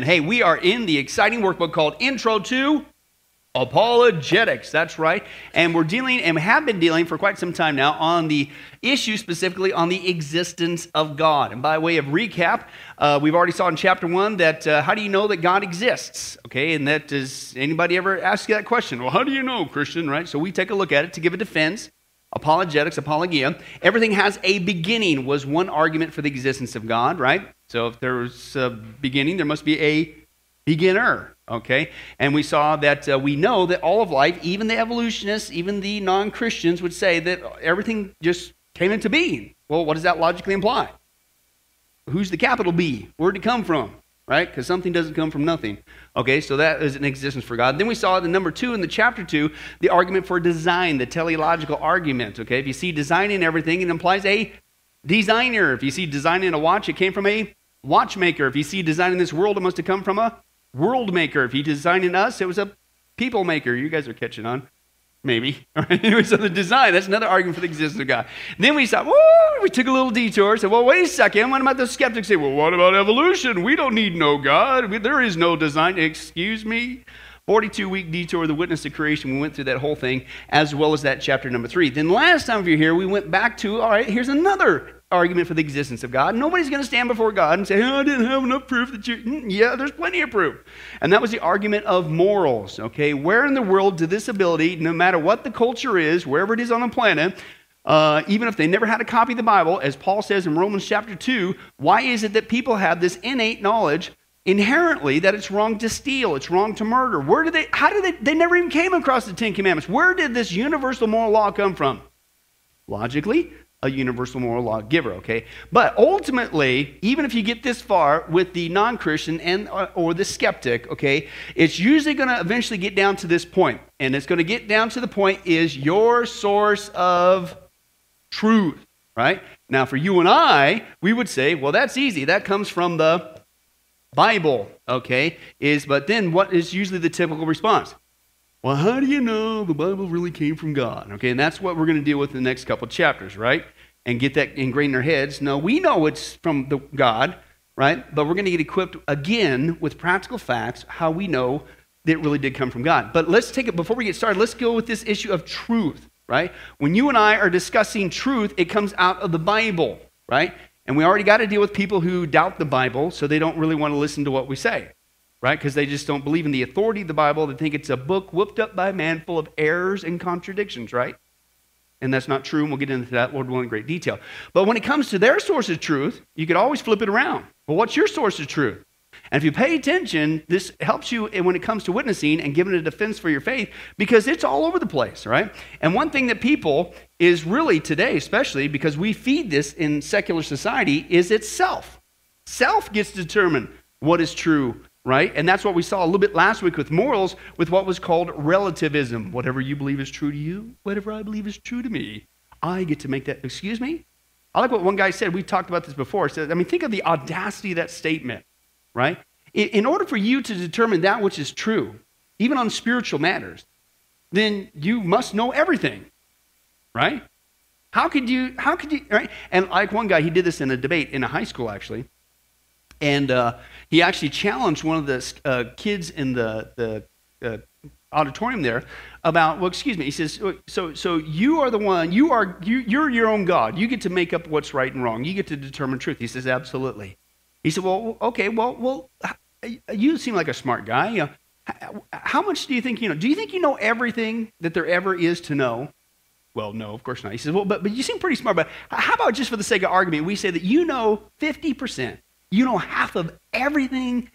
Amen. Hey, we are in the exciting workbook called Intro to Apologetics. That's right. And we're dealing and have been dealing for quite some time now on the issue specifically on the existence of God. And by way of recap, uh, we've already saw in chapter one that uh, how do you know that God exists? Okay, and that does anybody ever ask you that question? Well, how do you know, Christian? Right? So we take a look at it to give a defense. Apologetics, apologia. Everything has a beginning was one argument for the existence of God, right? So if there's a beginning, there must be a beginner, okay? And we saw that uh, we know that all of life, even the evolutionists, even the non Christians, would say that everything just came into being. Well, what does that logically imply? Who's the capital B? Where'd it come from? Right? Because something doesn't come from nothing. Okay, so that is an existence for God. Then we saw the number two in the chapter two, the argument for design, the teleological argument. Okay, if you see design in everything, it implies a designer. If you see design in a watch, it came from a watchmaker. If you see design in this world, it must have come from a world maker. If he designed in us, it was a people maker. You guys are catching on. Maybe. So the design, that's another argument for the existence of God. then we saw, we took a little detour. Said, well, wait a second. What about the skeptics say, well, what about evolution? We don't need no God. There is no design. Excuse me? 42 week detour, the witness of creation. We went through that whole thing, as well as that chapter number three. Then last time we were here, we went back to, all right, here's another argument for the existence of God. Nobody's going to stand before God and say, oh, I didn't have enough proof that you. Mm, yeah, there's plenty of proof. And that was the argument of morals. Okay, where in the world did this ability, no matter what the culture is, wherever it is on the planet, uh, even if they never had a copy of the Bible, as Paul says in Romans chapter 2, why is it that people have this innate knowledge inherently that it's wrong to steal, it's wrong to murder? Where did they, how did they, they never even came across the Ten Commandments. Where did this universal moral law come from? Logically, a universal moral law giver, okay? But ultimately, even if you get this far with the non-Christian and uh, or the skeptic, okay, it's usually going to eventually get down to this point. And it's going to get down to the point is your source of truth, right? Now for you and I, we would say, well that's easy. That comes from the Bible, okay? Is but then what is usually the typical response? Well, how do you know the Bible really came from God? Okay, and that's what we're going to deal with in the next couple chapters, right? And get that ingrained in our heads. No, we know it's from the God, right? But we're going to get equipped again with practical facts how we know that it really did come from God. But let's take it before we get started. Let's go with this issue of truth, right? When you and I are discussing truth, it comes out of the Bible, right? And we already got to deal with people who doubt the Bible, so they don't really want to listen to what we say right? Because they just don't believe in the authority of the Bible. They think it's a book whooped up by a man full of errors and contradictions, right? And that's not true, and we'll get into that, Lord willing, in great detail. But when it comes to their source of truth, you could always flip it around. Well, what's your source of truth? And if you pay attention, this helps you when it comes to witnessing and giving a defense for your faith because it's all over the place, right? And one thing that people is really today, especially because we feed this in secular society, is itself. Self gets to determine what is true right? And that's what we saw a little bit last week with morals, with what was called relativism. Whatever you believe is true to you, whatever I believe is true to me, I get to make that. Excuse me? I like what one guy said. We talked about this before. Said, I mean, think of the audacity of that statement, right? In order for you to determine that which is true, even on spiritual matters, then you must know everything, right? How could you, how could you, right? And like one guy, he did this in a debate in a high school, actually. And uh, he actually challenged one of the uh, kids in the, the uh, auditorium there about, well, excuse me. He says, so, so you are the one, you are, you, you're your own God. You get to make up what's right and wrong. You get to determine truth. He says, absolutely. He said, well, okay, well, well, you seem like a smart guy. How much do you think you know? Do you think you know everything that there ever is to know? Well, no, of course not. He says, well, but, but you seem pretty smart. But how about just for the sake of argument, we say that you know 50%. You know half of everything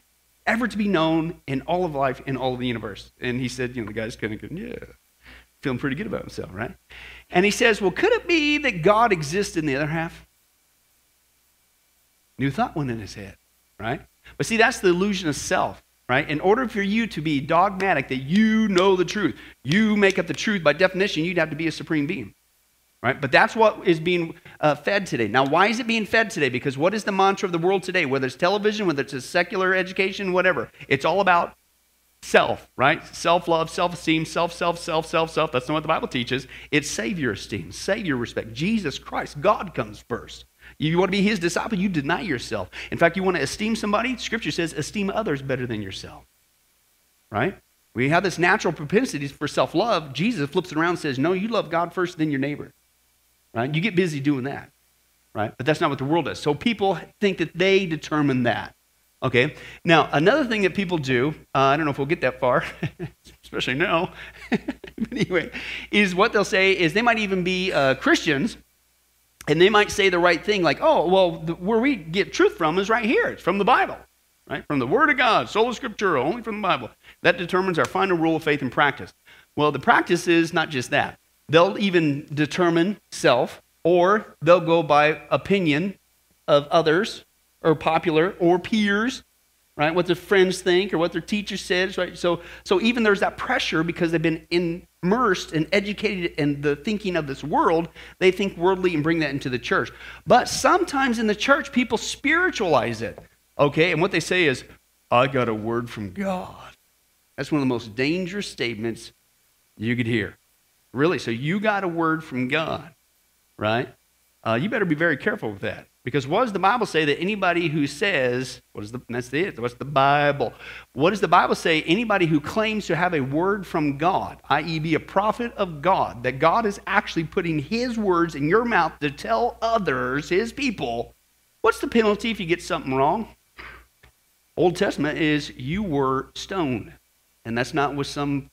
ever to be known in all of life, in all of the universe. And he said, you know, the guy's kind of going, yeah, feeling pretty good about himself, right? And he says, well, could it be that God exists in the other half? New thought went in his head, right? But see, that's the illusion of self, right? In order for you to be dogmatic that you know the truth, you make up the truth by definition, you'd have to be a supreme being. Right? But that's what is being uh, fed today. Now, why is it being fed today? Because what is the mantra of the world today? Whether it's television, whether it's a secular education, whatever, it's all about self, right? Self love, self esteem, self, self, self, self, self. That's not what the Bible teaches. It's Savior esteem, Savior respect. Jesus Christ, God comes first. You want to be His disciple, you deny yourself. In fact, you want to esteem somebody, Scripture says, esteem others better than yourself, right? We have this natural propensity for self love. Jesus flips it around and says, No, you love God first, then your neighbor, right? You get busy doing that, right? But that's not what the world does. So people think that they determine that. Okay. Now, another thing that people do, uh, I don't know if we'll get that far, especially now, anyway, is what they'll say is they might even be uh, Christians and they might say the right thing, like, oh, well, the, where we get truth from is right here. It's from the Bible, right? From the Word of God, sola scriptura, only from the Bible. That determines our final rule of faith and practice. Well, the practice is not just that. They'll even determine self, or they'll go by opinion of others or popular or peers, right? What their friends think or what their teacher says, right? So, so even there's that pressure because they've been immersed and educated in the thinking of this world, they think worldly and bring that into the church. But sometimes in the church, people spiritualize it, okay? And what they say is, I got a word from God. That's one of the most dangerous statements you could hear. Really? So you got a word from God, right? Uh, you better be very careful with that. Because what does the Bible say that anybody who says, what is the, that's it, what's the Bible? What does the Bible say? Anybody who claims to have a word from God, i.e., be a prophet of God, that God is actually putting his words in your mouth to tell others, his people, what's the penalty if you get something wrong? Old Testament is you were stoned. And that's not with some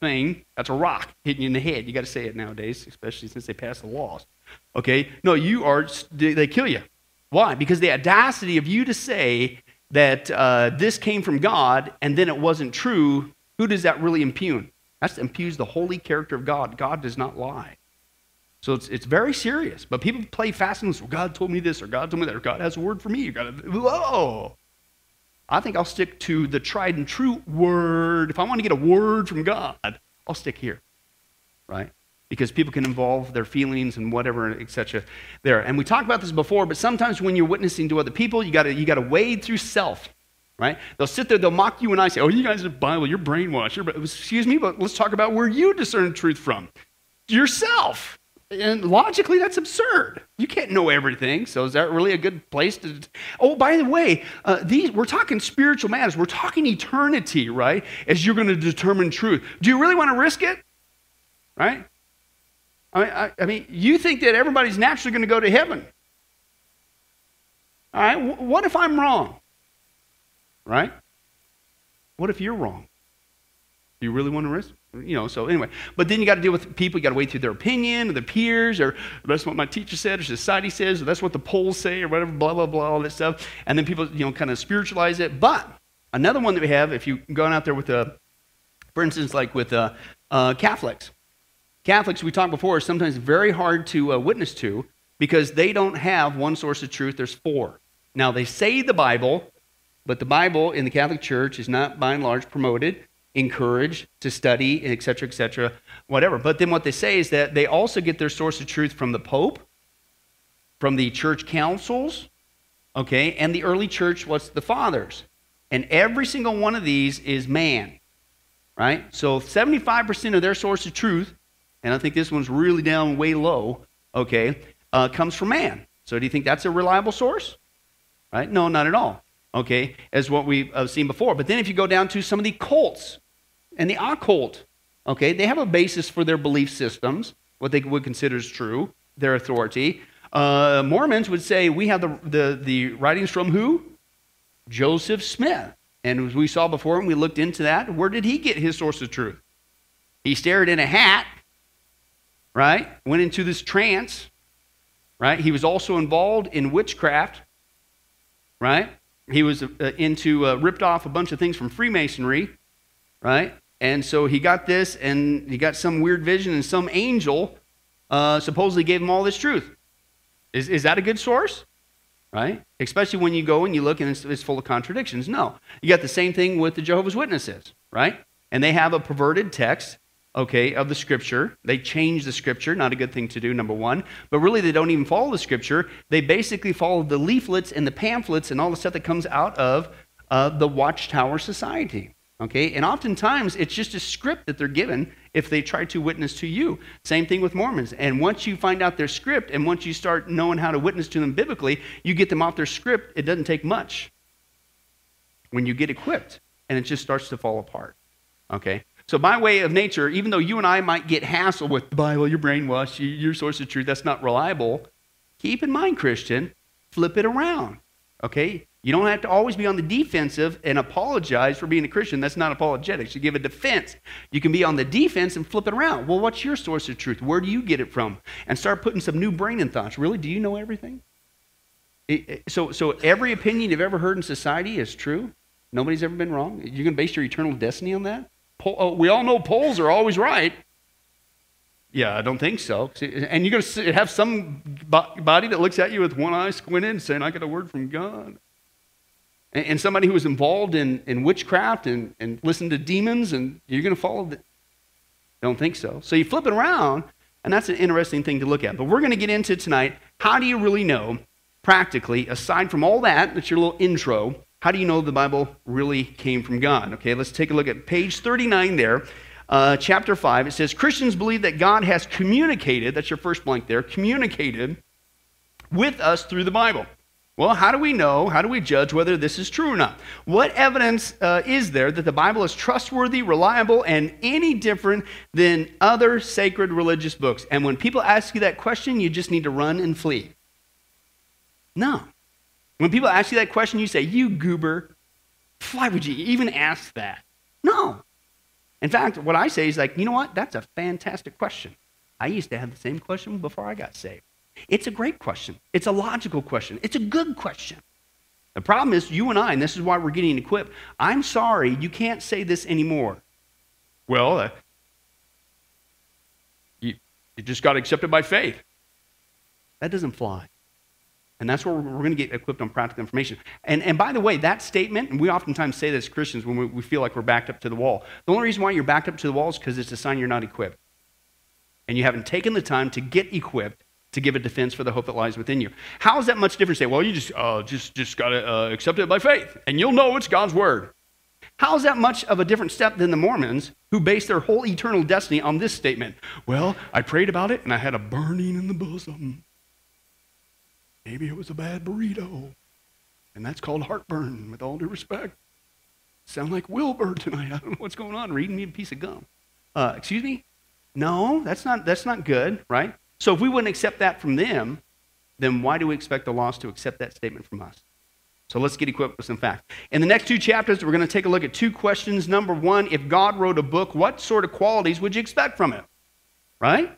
thing, that's a rock hitting you in the head. You got to say it nowadays, especially since they passed the laws. Okay? No, you are, they kill you. Why? Because the audacity of you to say that uh, this came from God and then it wasn't true, who does that really impugn? That's impugns the holy character of God. God does not lie. So it's, it's very serious. But people play fast and loose. Well, God told me this, or God told me that, or God has a word for me. You got to, whoa. I think I'll stick to the tried and true word. If I want to get a word from God, I'll stick here, right? because people can involve their feelings and whatever, etc. There, and we talked about this before, but sometimes when you're witnessing to other people, you got to you got to wade through self, right? They'll sit there, they'll mock you and I say, "Oh, you guys are the Bible, you're brainwashed." You're, excuse me, but let's talk about where you discern truth from, yourself. And logically, that's absurd. You can't know everything. So, is that really a good place to? Oh, by the way, uh, these we're talking spiritual matters. We're talking eternity, right? As you're going to determine truth. Do you really want to risk it? Right? I mean, I, I mean, you think that everybody's naturally going to go to heaven. All right, what if I'm wrong? Right? What if you're wrong? Do you really want to risk? You know, so anyway. But then you got to deal with people. You got to wait through their opinion, or their peers, or that's what my teacher said, or society says, or that's what the polls say, or whatever, blah, blah, blah, all that stuff. And then people, you know, kind of spiritualize it. But another one that we have, if you've gone out there with, a, for instance, like with uh, uh, Catholics, Catholics, we talked before, are sometimes very hard to uh, witness to because they don't have one source of truth, there's four. Now, they say the Bible, but the Bible in the Catholic Church is not by and large promoted, encouraged to study, etc., etc., whatever. But then what they say is that they also get their source of truth from the Pope, from the church councils, okay, and the early church was the fathers. And every single one of these is man, right? So 75% of their source of truth and I think this one's really down way low, okay, uh, comes from man. So do you think that's a reliable source? Right? No, not at all. Okay, as what we've uh, seen before. But then if you go down to some of the cults and the occult, okay, they have a basis for their belief systems, what they would consider as true, their authority. Uh, Mormons would say we have the, the, the writings from who? Joseph Smith. And as we saw before, and we looked into that, where did he get his source of truth? He stared in a hat right? Went into this trance, right? He was also involved in witchcraft, right? He was uh, into, uh, ripped off a bunch of things from Freemasonry, right? And so he got this, and he got some weird vision, and some angel uh, supposedly gave him all this truth. Is, is that a good source? Right? Especially when you go and you look and it's, it's full of contradictions. No. You got the same thing with the Jehovah's Witnesses, right? And they have a perverted text okay, of the scripture. They change the scripture, not a good thing to do, number one. But really, they don't even follow the scripture. They basically follow the leaflets and the pamphlets and all the stuff that comes out of uh, the Watchtower Society. Okay? And oftentimes it's just a script that they're given if they try to witness to you. Same thing with Mormons. And once you find out their script and once you start knowing how to witness to them biblically, you get them off their script. It doesn't take much when you get equipped and it just starts to fall apart. Okay? So, by way of nature, even though you and I might get hassled with the Bible, your brainwashed, your source of truth, that's not reliable, keep in mind, Christian, flip it around. Okay? You don't have to always be on the defensive and apologize for being a Christian. That's not apologetics. You give a defense. You can be on the defense and flip it around. Well, what's your source of truth? Where do you get it from? And start putting some new brain in thoughts. Really? Do you know everything? so, so every opinion you've ever heard in society is true? Nobody's ever been wrong? You're going to base your eternal destiny on that? oh, we all know polls are always right. Yeah, I don't think so. And you're going to have some body that looks at you with one eye squinted saying, I got a word from God and somebody who was involved in, in witchcraft and, and listened to demons, and you're going to follow the. Don't think so. So you flip it around, and that's an interesting thing to look at. But we're going to get into tonight how do you really know, practically, aside from all that, that's your little intro, how do you know the Bible really came from God? Okay, let's take a look at page 39 there. Uh, chapter 5, it says Christians believe that God has communicated, that's your first blank there, communicated with us through the Bible. Well, how do we know? How do we judge whether this is true or not? What evidence uh, is there that the Bible is trustworthy, reliable, and any different than other sacred religious books? And when people ask you that question, you just need to run and flee. No. When people ask you that question, you say, You goober, why would you even ask that? No. In fact, what I say is like, you know what? That's a fantastic question. I used to have the same question before I got saved. It's a great question. It's a logical question. It's a good question. The problem is, you and I, and this is why we're getting equipped, I'm sorry, you can't say this anymore. Well, uh, you, you just got accepted by faith. That doesn't fly. And that's where we're, going to get equipped on practical information. And, and by the way, that statement, and we oftentimes say this as Christians when we, we feel like we're backed up to the wall. The only reason why you're backed up to the wall is because it's a sign you're not equipped. And you haven't taken the time to get equipped to give a defense for the hope that lies within you. How is that much different? Say, well, you just uh, just just got to uh, accept it by faith, and you'll know it's God's word. How is that much of a different step than the Mormons who base their whole eternal destiny on this statement? Well, I prayed about it and I had a burning in the bosom. Maybe it was a bad burrito. And that's called heartburn, with all due respect. Sound like Wilbur tonight. I don't know what's going on. Reading me a piece of gum. Uh, excuse me? No, that's not, that's not good, right? So if we wouldn't accept that from them, then why do we expect the lost to accept that statement from us? So let's get equipped with some facts. In the next two chapters, we're going to take a look at two questions. Number one, if God wrote a book, what sort of qualities would you expect from it? Right?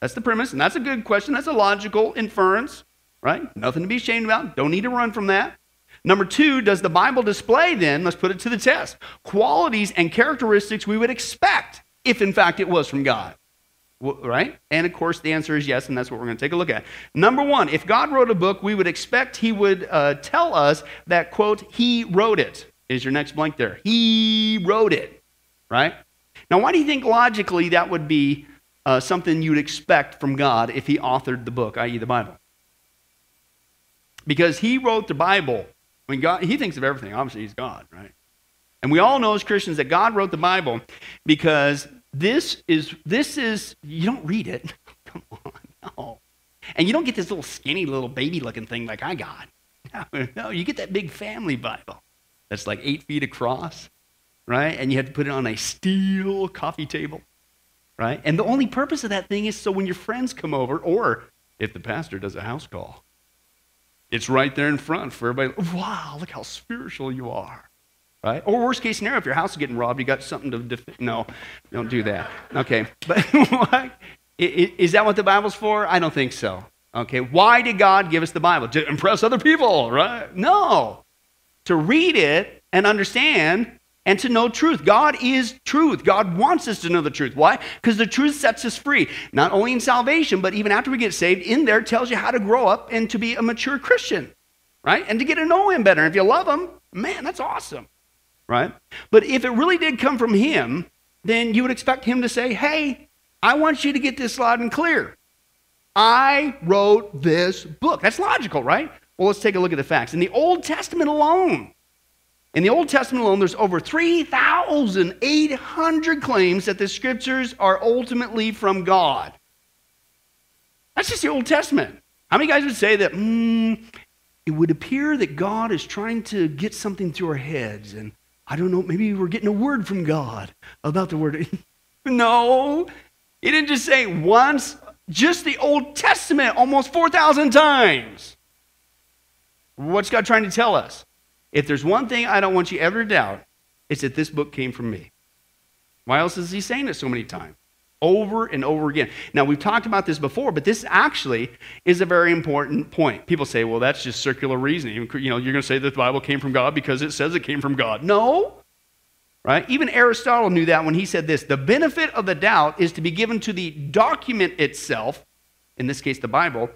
That's the premise, and that's a good question. That's a logical inference, right? Nothing to be ashamed about. Don't need to run from that. Number two, does the Bible display then, let's put it to the test, qualities and characteristics we would expect if in fact it was from God? Right? And of course, the answer is yes, and that's what we're going to take a look at. Number one, if God wrote a book, we would expect He would uh, tell us that, quote, He wrote it. Is your next blank there? He wrote it. Right? Now, why do you think logically that would be uh, something you'd expect from God if He authored the book, i.e., the Bible? Because He wrote the Bible. I mean, God, He thinks of everything. Obviously, He's God, right? And we all know as Christians that God wrote the Bible because this is, this is, you don't read it. Come on, no. And you don't get this little skinny little baby looking thing like I got. No, no, you get that big family Bible that's like eight feet across, right? And you have to put it on a steel coffee table, right? And the only purpose of that thing is so when your friends come over, or if the pastor does a house call, it's right there in front for everybody. Wow, look how spiritual you are. Right? Or worst case scenario, if your house is getting robbed, you got something to defend. No, don't do that. Okay, but is that what the Bible's for? I don't think so. Okay, why did God give us the Bible? To impress other people, right? No. To read it and understand and to know truth. God is truth. God wants us to know the truth. Why? Because the truth sets us free, not only in salvation, but even after we get saved, in there tells you how to grow up and to be a mature Christian, right? And to get to know Him better. If you love Him, man, that's awesome right? But if it really did come from him, then you would expect him to say, hey, I want you to get this loud and clear. I wrote this book. That's logical, right? Well, let's take a look at the facts. In the Old Testament alone, in the Old Testament alone, there's over 3,800 claims that the scriptures are ultimately from God. That's just the Old Testament. How many guys would say that mm, it would appear that God is trying to get something through our heads? And I don't know, maybe we're getting a word from God about the word. no, he didn't just say once, just the Old Testament almost 4,000 times. What's God trying to tell us? If there's one thing I don't want you ever to doubt, it's that this book came from me. Why else is he saying it so many times? Over and over again. Now, we've talked about this before, but this actually is a very important point. People say, well, that's just circular reasoning. You know, you're going to say that the Bible came from God because it says it came from God. No. Right? Even Aristotle knew that when he said this the benefit of the doubt is to be given to the document itself, in this case, the Bible,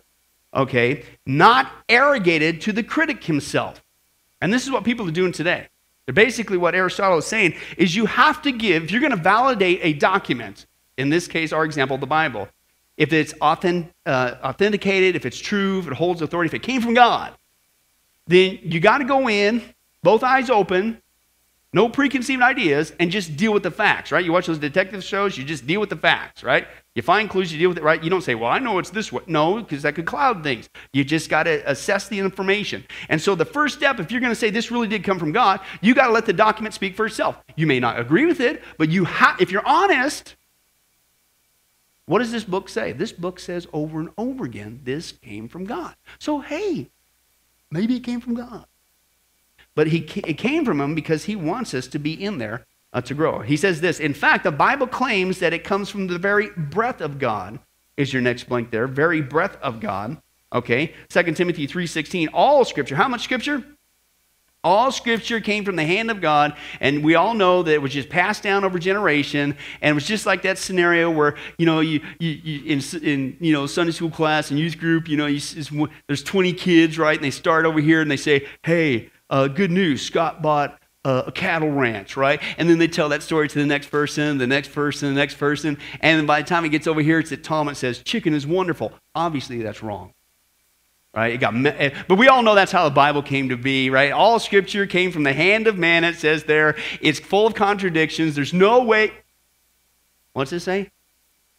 okay, not arrogated to the critic himself. And this is what people are doing today. They're basically what Aristotle is saying is you have to give, if you're going to validate a document, in this case, our example, the Bible, if it's uh, authenticated, if it's true, if it holds authority, if it came from God, then you got to go in, both eyes open, no preconceived ideas, and just deal with the facts, right? You watch those detective shows, you just deal with the facts, right? You find clues, you deal with it, right? You don't say, well, I know it's this way. No, because that could cloud things. You just got to assess the information. And so the first step, if you're going to say this really did come from God, you got to let the document speak for itself. You may not agree with it, but you have, if you're honest, what does this book say? This book says over and over again, this came from God. So, hey, maybe it came from God. But he, it came from him because he wants us to be in there uh, to grow. He says this In fact, the Bible claims that it comes from the very breath of God, is your next blank there. Very breath of God. Okay. 2 Timothy 3.16, all scripture. How much scripture? All scripture came from the hand of God, and we all know that it was just passed down over generation. And it was just like that scenario where, you know, you, you, you in, in, you know, Sunday school class and youth group, you know, you, there's 20 kids, right? And they start over here and they say, hey, uh, good news, Scott bought a, cattle ranch, right? And then they tell that story to the next person, the next person, the next person. And by the time it gets over here, it's at Tom, it says, chicken is wonderful. Obviously, that's wrong right? It got, eh, but we all know that's how the Bible came to be, right? All scripture came from the hand of man, it says there. It's full of contradictions. There's no way. What's it say?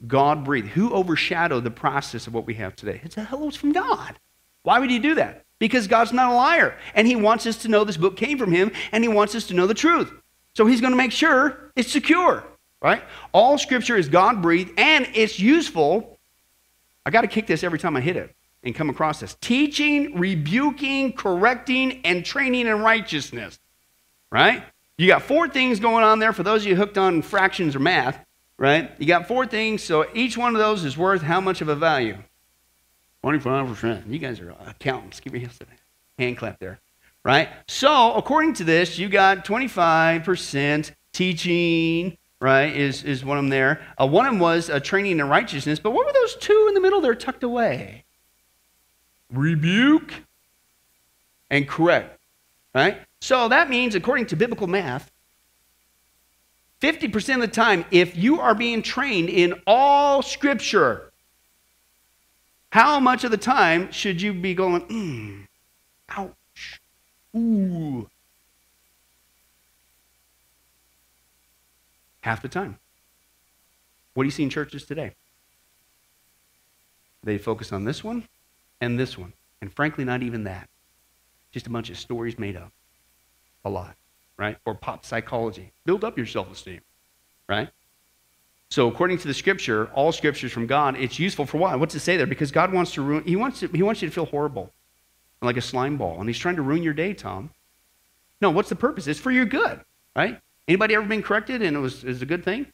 God breathed. Who overshadowed the process of what we have today? It's a hello, from God. Why would he do that? Because God's not a liar. And he wants us to know this book came from him, and he wants us to know the truth. So he's going to make sure it's secure, right? All scripture is God breathed, and it's useful. I got to kick this every time I hit it and come across this teaching, rebuking, correcting, and training in righteousness. Right? You got four things going on there for those of you hooked on fractions or math, right? You got four things, so each one of those is worth how much of a value? 25%. You guys are accountants. Give me a hand clap there. Right? So, according to this, you got 25% teaching, right, is, is one of them there. Uh, one of them was uh, training in righteousness, but what were those two in the middle there tucked away? Rebuke, and correct. Right? So that means, according to biblical math, 50% of the time, if you are being trained in all scripture, how much of the time should you be going, mm, ouch, ooh? Half the time. What do you see in churches today? They focus on this one and this one. And frankly, not even that. Just a bunch of stories made up. A lot, right? Or pop psychology. Build up your self esteem, right? So, according to the scripture, all scripture is from God. It's useful for what? What's it say there? Because God wants to ruin, he wants, to, he wants you to feel horrible, like a slime ball. And He's trying to ruin your day, Tom. No, what's the purpose? It's for your good, right? Anybody ever been corrected and it was, it was a good thing?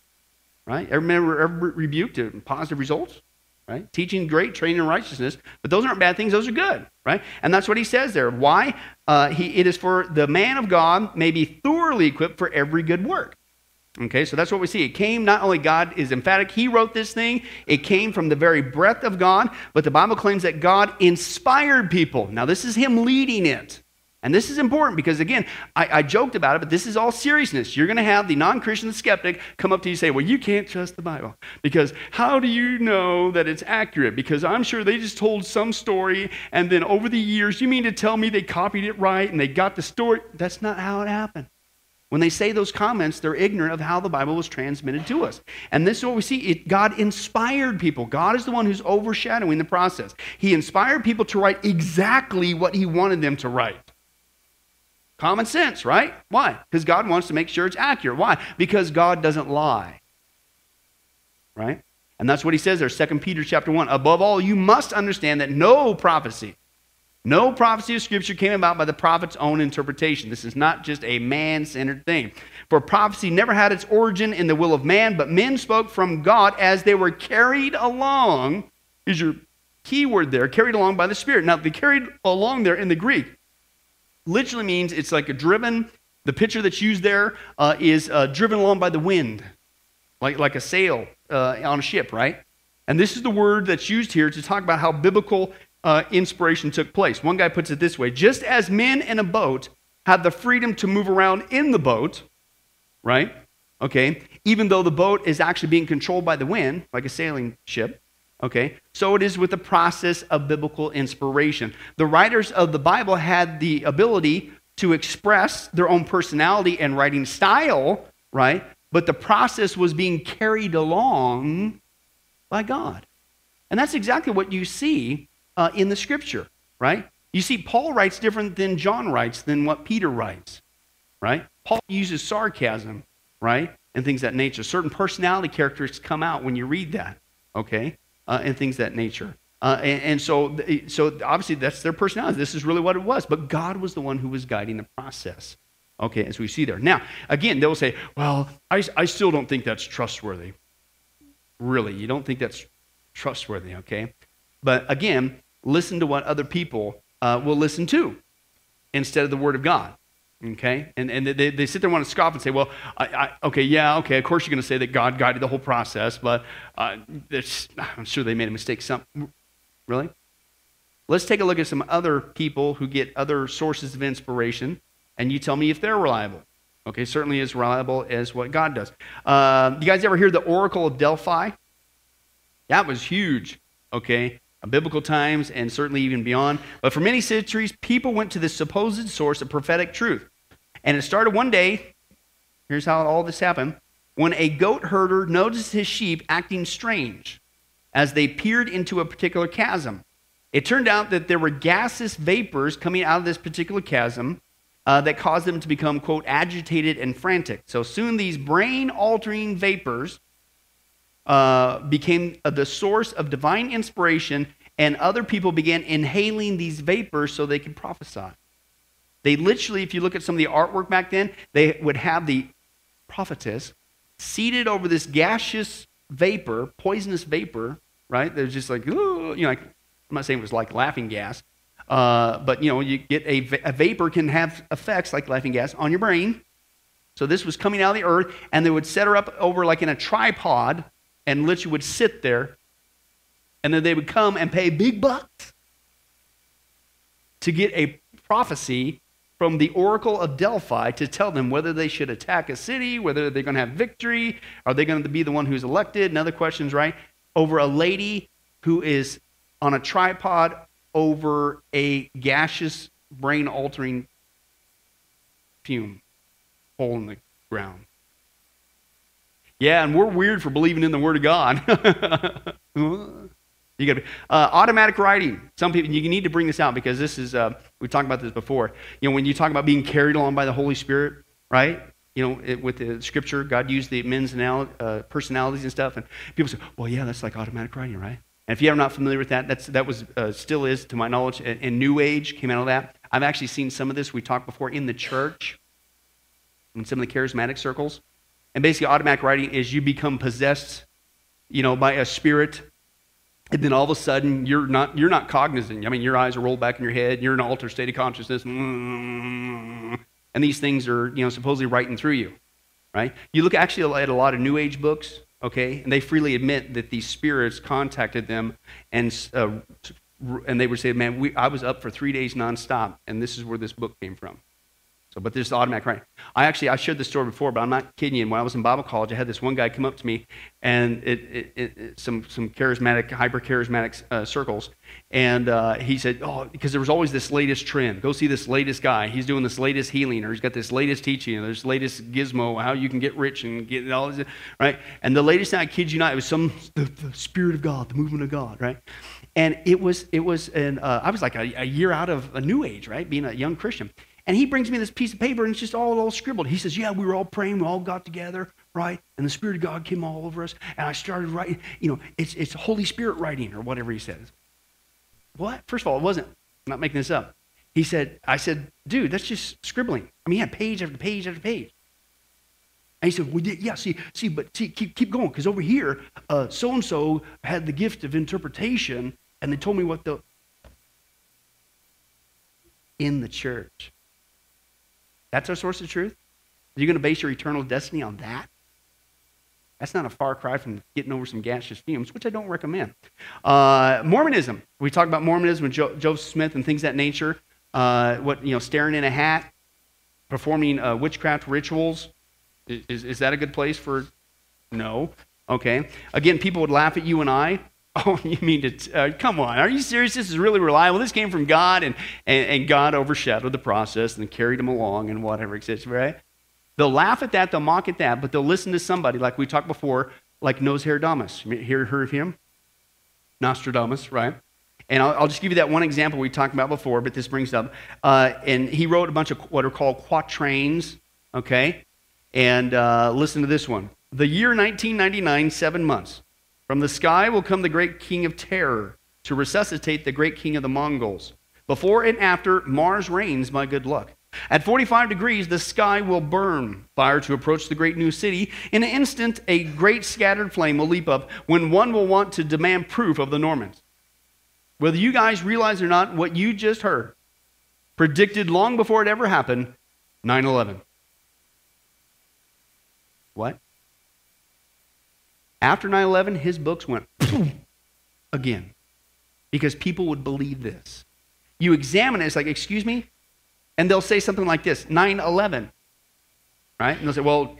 Right? Ever, ever, ever rebuked and positive results? Right? Teaching great, training in righteousness, but those aren't bad things, those are good, right? And that's what he says there. Why? Uh, he, it is for the man of God may be thoroughly equipped for every good work. Okay, so that's what we see. It came, not only God is emphatic, He wrote this thing, it came from the very breath of God, but the Bible claims that God inspired people. Now, this is Him leading it. And this is important because, again, I, I, joked about it, but this is all seriousness. You're going to have the non Christian skeptic come up to you and say, Well, you can't trust the Bible because how do you know that it's accurate? Because I'm sure they just told some story, and then over the years, you mean to tell me they copied it right and they got the story? That's not how it happened. When they say those comments, they're ignorant of how the Bible was transmitted to us. And this is what we see. It, God inspired people. God is the one who's overshadowing the process. He inspired people to write exactly what He wanted them to write. Common sense, right? Why? Because God wants to make sure it's accurate. Why? Because God doesn't lie. Right? And that's what he says there, 2 Peter chapter 1. Above all, you must understand that no prophecy, no prophecy of Scripture came about by the prophet's own interpretation. This is not just a man centered thing. For prophecy never had its origin in the will of man, but men spoke from God as they were carried along. Is your key word there, carried along by the Spirit. Now, the carried along there in the Greek literally means it's like a driven, the picture that's used there uh, is uh, driven along by the wind, like, like a sail uh, on a ship, right? And this is the word that's used here to talk about how biblical uh, inspiration took place. One guy puts it this way just as men in a boat have the freedom to move around in the boat, right? Okay, even though the boat is actually being controlled by the wind, like a sailing ship, okay, so it is with the process of biblical inspiration. The writers of the Bible had the ability to express their own personality and writing style, right? But the process was being carried along by God. And that's exactly what you see uh, in the scripture, right? You see, Paul writes different than John writes, than what Peter writes, right? Paul uses sarcasm, right? And things that nature. Certain personality characteristics come out when you read that, okay? Uh, and things that nature. Uh, and, and, so, so obviously that's their personality. This is really what it was. But God was the one who was guiding the process. Okay, as we see there. Now, again, they'll say, well, I, I still don't think that's trustworthy. Really, you don't think that's trustworthy, okay? But again, listen to what other people uh, will listen to instead of the Word of God. Okay? And, and they, they sit there and want to scoff and say, well, I, I, okay, yeah, okay, of course you're going to say that God guided the whole process, but uh, I'm sure they made a mistake. Some, really? Let's take a look at some other people who get other sources of inspiration, and you tell me if they're reliable. Okay, certainly as reliable as what God does. Uh, you guys ever hear the Oracle of Delphi? That was huge. Okay, biblical times and certainly even beyond. But for many centuries, people went to this supposed source of prophetic truth. And it started one day, here's how all this happened, when a goat herder noticed his sheep acting strange as they peered into a particular chasm. It turned out that there were gaseous vapors coming out of this particular chasm uh, that caused them to become, quote, agitated and frantic. So soon these brain altering vapors uh, became the source of divine inspiration, and other people began inhaling these vapors so they could prophesy. They literally, if you look at some of the artwork back then, they would have the prophetess seated over this gaseous vapor, poisonous vapor, right? They're just like, Ooh, you know, like, I'm not saying it was like laughing gas, uh, but you know, you get a, a vapor can have effects like laughing gas on your brain. So this was coming out of the earth, and they would set her up over like in a tripod and literally would sit there, and then they would come and pay big bucks to get a prophecy from the oracle of Delphi to tell them whether they should attack a city, whether they're going to have victory, are they going to be the one who's elected, and other questions, right? Over a lady who is on a tripod over a gaseous, brain altering fume hole in the ground. Yeah, and we're weird for believing in the Word of God. You got uh, automatic writing. Some people you need to bring this out because this is uh, we talked about this before. You know, when you talk about being carried along by the Holy Spirit, right? You know, it, with the Scripture, God used the men's uh, personalities and stuff, and people say, "Well, yeah, that's like automatic writing, right?" And if you're not familiar with that, that's that was uh, still is, to my knowledge, and New Age came out of that. I've actually seen some of this. We talked before in the church, in some of the charismatic circles. And basically, automatic writing is you become possessed, you know, by a spirit, and then all of a sudden you're not you're not cognizant. I mean, your eyes are rolled back in your head. You're in an altered state of consciousness, and these things are you know supposedly writing through you, right? You look actually at a lot of New Age books, okay, and they freely admit that these spirits contacted them, and uh, and they would say, "Man, we, I was up for three days nonstop, and this is where this book came from." So, but there's automatic writing. I actually I shared this story before, but I'm not kidding you. When I was in Bible college, I had this one guy come up to me, and it, it, it, some some charismatic, hyper charismatic uh, circles, and uh, he said, "Oh, because there was always this latest trend. Go see this latest guy. He's doing this latest healing, or he's got this latest teaching, or this latest gizmo, how you can get rich and get all this, right? And the latest thing, I kid you not, it was some the, the Spirit of God, the movement of God, right? And it was it was, and uh, I was like a, a year out of a new age, right? Being a young Christian. And he brings me this piece of paper and it's just all, all scribbled. He says, Yeah, we were all praying, we all got together, right? And the Spirit of God came all over us. And I started writing, you know, it's, it's Holy Spirit writing or whatever he says. What? First of all, it wasn't. I'm not making this up. He said, I said, dude, that's just scribbling. I mean, he had page after page after page. And he said, well, yeah, see, see, but see, keep, keep going, because over here, so and so had the gift of interpretation, and they told me what the in the church. That's our source of truth? Are you going to base your eternal destiny on that? That's not a far cry from getting over some gaseous fumes, which I don't recommend. Uh, Mormonism. We talk about Mormonism with jo- Joseph Smith and things that nature. Uh, what you know, staring in a hat, performing uh, witchcraft rituals. Is, is that a good place for? No. Okay. Again, people would laugh at you and I Oh, you mean to, uh, come on, are you serious? This is really reliable. This came from God, and, and, and God overshadowed the process and carried him along and whatever, etc. Right? They'll laugh at that, they'll mock at that, but they'll listen to somebody like we talked before, like Nostradamus. Hear, heard of him? Nostradamus, right? And I'll, I'll, just give you that one example we talked about before, but this brings up. Uh, and he wrote a bunch of what are called quatrains, okay? And uh, listen to this one. The year 1999, seven months. From the sky will come the great king of terror to resuscitate the great king of the Mongols. Before and after, Mars reigns my good luck. At 45 degrees, the sky will burn. Fire to approach the great new city. In an instant, a great scattered flame will leap up when one will want to demand proof of the Normans. Whether you guys realize or not, what you just heard, predicted long before it ever happened 9 11. What? After 9 11, his books went again because people would believe this. You examine it, it's like, excuse me? And they'll say something like this 9 11, right? And they'll say, well,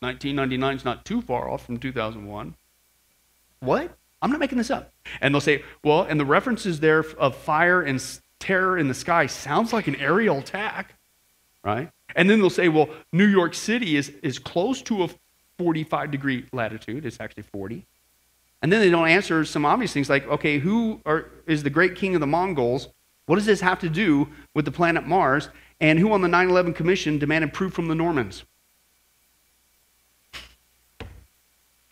1999 is not too far off from 2001. What? I'm not making this up. And they'll say, well, and the references there of fire and terror in the sky sounds like an aerial attack, right? And then they'll say, well, New York City is, is close to a 45 degree latitude. It's actually 40. And then they don't answer some obvious things like, okay, who are, is the great king of the Mongols? What does this have to do with the planet Mars? And who on the 9 11 Commission demanded proof from the Normans?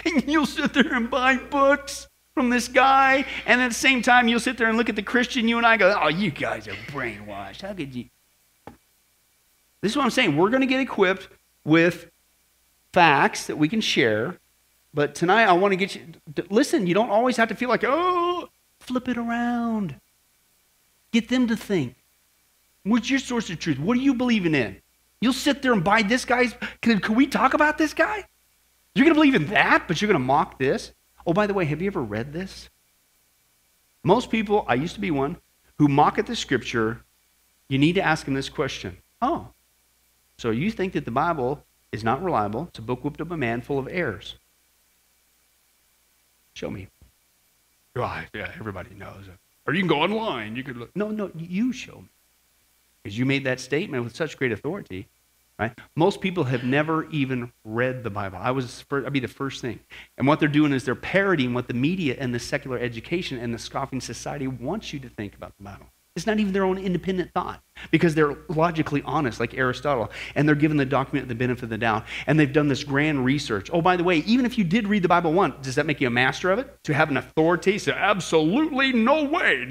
And you'll sit there and buy books from this guy, and at the same time, you'll sit there and look at the Christian you and I go, oh, you guys are brainwashed. How could you? This is what I'm saying. We're going to get equipped with facts that we can share. But tonight I want to get you to, listen, you don't always have to feel like, oh, flip it around. Get them to think. What's your source of truth? What are you believing in? You'll sit there and buy this guy's. Can, can we talk about this guy? You're going to believe in that, but you're going to mock this? Oh, by the way, have you ever read this? Most people, I used to be one, who mock at the scripture, you need to ask them this question. Oh, so you think that the Bible is not reliable. It's a book whipped up a man full of errors. Show me. Oh, yeah, everybody knows it. Or you can go online. You could look. No, no, you show me. Because you made that statement with such great authority, right? Most people have never even read the Bible. I was, first, I'd be the first thing. And what they're doing is they're parodying what the media and the secular education and the scoffing society wants you to think about the Bible. It's not even their own independent thought because they're logically honest, like Aristotle, and they're given the document the benefit of the doubt, and they've done this grand research. Oh, by the way, even if you did read the Bible once, does that make you a master of it? To have an authority? So absolutely no way.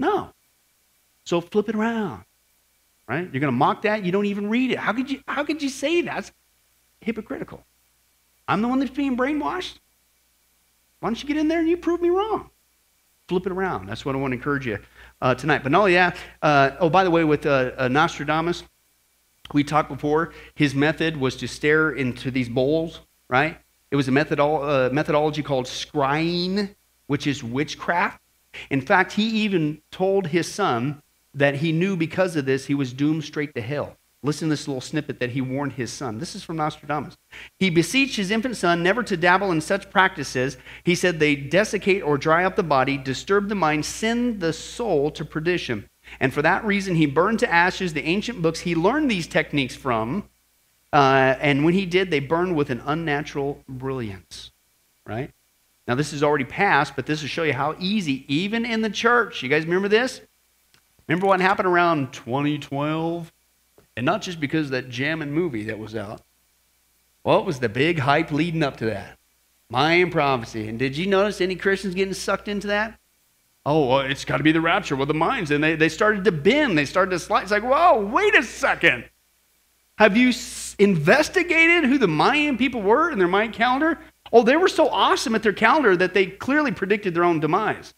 No. So flip it around, right? You're going to mock that. You don't even read it. How could you? How could you say that's hypocritical? I'm the one that's being brainwashed. Why don't you get in there and you prove me wrong? Flip it around. That's what I want to encourage you uh, tonight. But not only that, uh, oh, by the way, with uh, uh, Nostradamus, we talked before, his method was to stare into these bowls, right? It was a methodol- uh, methodology called scrying, which is witchcraft. In fact, he even told his son that he knew because of this he was doomed straight to hell. Listen to this little snippet that he warned his son. This is from Nostradamus. He beseeched his infant son never to dabble in such practices. He said they desiccate or dry up the body, disturb the mind, send the soul to perdition. And for that reason, he burned to ashes the ancient books he learned these techniques from. Uh, and when he did, they burned with an unnatural brilliance. Right? Now, this is already past, but this will show you how easy, even in the church. You guys remember this? Remember what happened around 2012? And not just because of that jamming movie that was out. What was the big hype leading up to that? Mayan prophecy. And did you notice any Christians getting sucked into that? Oh, well, it's got to be the rapture with the Mayans. And they, they started to bend, they started to slide. It's like, whoa, wait a second. Have you investigated who the Mayan people were in their Mayan calendar? Oh, they were so awesome at their calendar that they clearly predicted their own demise.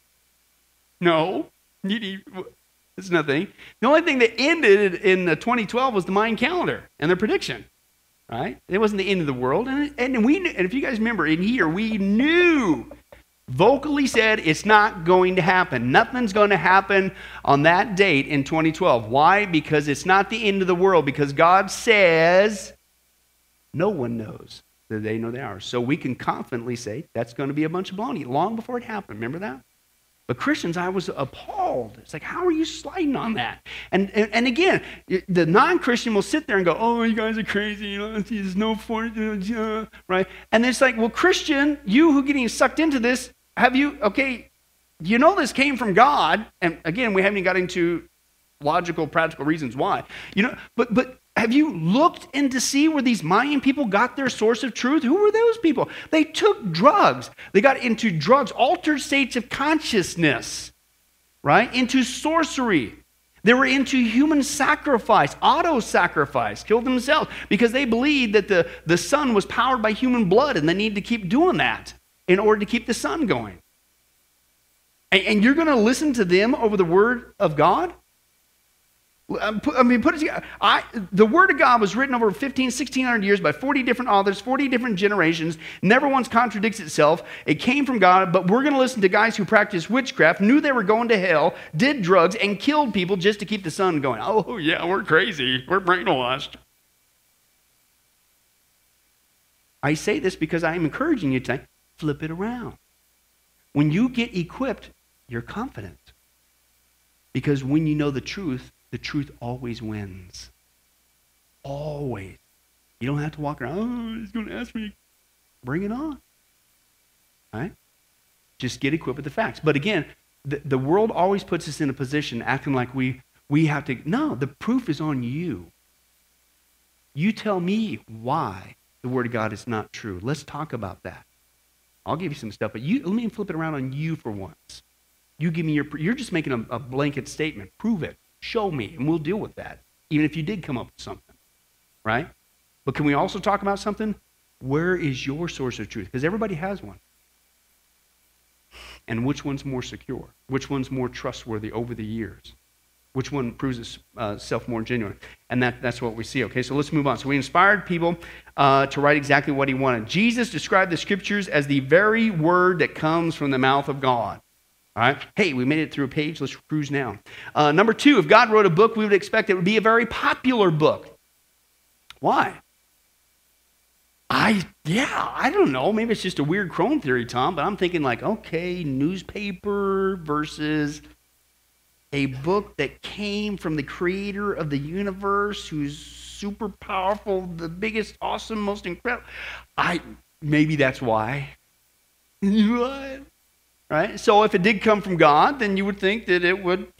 No, it's nothing. The only thing that ended in 2012 was the Mayan calendar and their prediction. Right? It wasn't the end of the world. And, and we, and if you guys remember, in here we knew, vocally said, it's not going to happen. Nothing's going to happen on that date in 2012. Why? Because it's not the end of the world. Because God says, no one knows the day nor the hour. So we can confidently say that's going to be a bunch of baloney long before it happened. Remember that? But Christians, I was appalled. It's like, how are you sliding on that? And, and, and again, the non Christian will sit there and go, oh, you guys are crazy. You know, there's no point, uh, right? And it's like, well, Christian, you who getting sucked into this, have you, okay, you know this came from God. And again, we haven't even got into logical, practical reasons why. You know, but, but have you looked in to see where these Mayan people got their source of truth? Who were those people? They took drugs. They got into drugs, altered states of consciousness, right? Into sorcery. They were into human sacrifice, auto sacrifice, killed themselves because they believed that the, the sun was powered by human blood and they needed to keep doing that in order to keep the sun going. And, and you're going to listen to them over the word of God? I mean, put it together. I, the Word of God was written over 15, 1600 years by 40 different authors, 40 different generations, never once contradicts itself. It came from God, but we're going to listen to guys who practiced witchcraft, knew they were going to hell, did drugs, and killed people just to keep the sun going. Oh, yeah, we're crazy. We're brainwashed. I say this because I am encouraging you to flip it around. When you get equipped, you're confident. Because when you know the truth, the truth always wins. Always. You don't have to walk around, oh, he's going to ask me. Bring it on. All right? Just get equipped with the facts. But again, the, the world always puts us in a position acting like we, we have to. No, the proof is on you. You tell me why the Word of God is not true. Let's talk about that. I'll give you some stuff, but you, let me flip it around on you for once. You give me your, you're just making a, a blanket statement. Prove it. Show me, and we'll deal with that, even if you did come up with something, right? But can we also talk about something? Where is your source of truth? Because everybody has one. And which one's more secure? Which one's more trustworthy over the years? Which one proves itself uh, more genuine? And that, that's what we see. Okay, so let's move on. So we inspired people uh, to write exactly what he wanted. Jesus described the scriptures as the very word that comes from the mouth of God. All right. Hey, we made it through a page. Let's cruise now. Uh, number two, if God wrote a book, we would expect it would be a very popular book. Why? I, yeah, I don't know. Maybe it's just a weird Crone theory, Tom, but I'm thinking like, okay, newspaper versus a book that came from the creator of the universe who's super powerful, the biggest, awesome, most incredible. I, maybe that's why. what? Right? So if it did come from God, then you would think that it would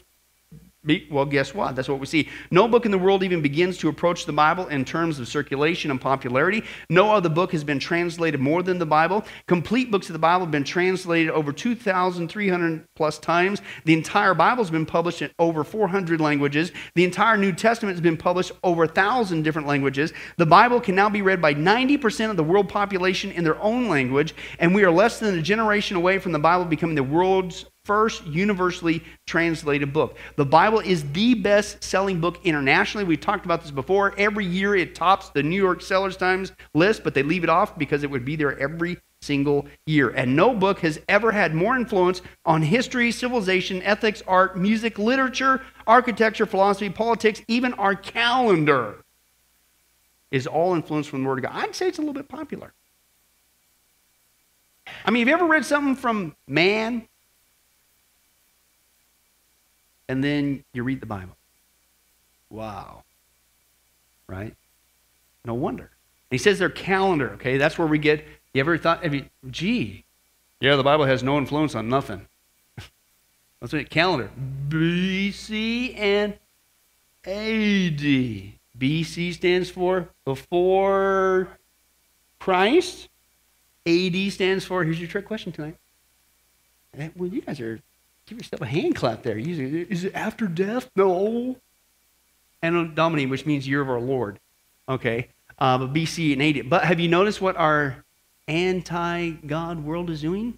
well, guess what? That's what we see. No book in the world even begins to approach the Bible in terms of circulation and popularity. No other book has been translated more than the Bible. Complete books of the Bible have been translated over 2,300 plus times. The entire Bible has been published in over 400 languages. The entire New Testament has been published over 1,000 different languages. The Bible can now be read by 90% of the world population in their own language, and we are less than a generation away from the Bible becoming the world's first universally translated book. The Bible is the best selling book internationally. We've talked about this before. Every year it tops the New York Sellers Times list, but they leave it off because it would be there every single year. And no book has ever had more influence on history, civilization, ethics, art, music, literature, architecture, philosophy, politics, even our calendar is all influenced from the Word of God. I'd say it's a little bit popular. I mean, have you ever read something from man and then you read the Bible? Wow. Right? No wonder. he says their calendar, okay? That's where we get, you ever thought, have you, gee, yeah, the Bible has no influence on nothing. That's what calendar. BC and AD. BC stands for before Christ. AD stands for, here's your trick question tonight. Well, you guys are, give yourself a hand clap there. Is it after death? No. Anno Domini, which means year of our Lord. Okay. Uh, BC and AD. But have you noticed what our anti God world is doing?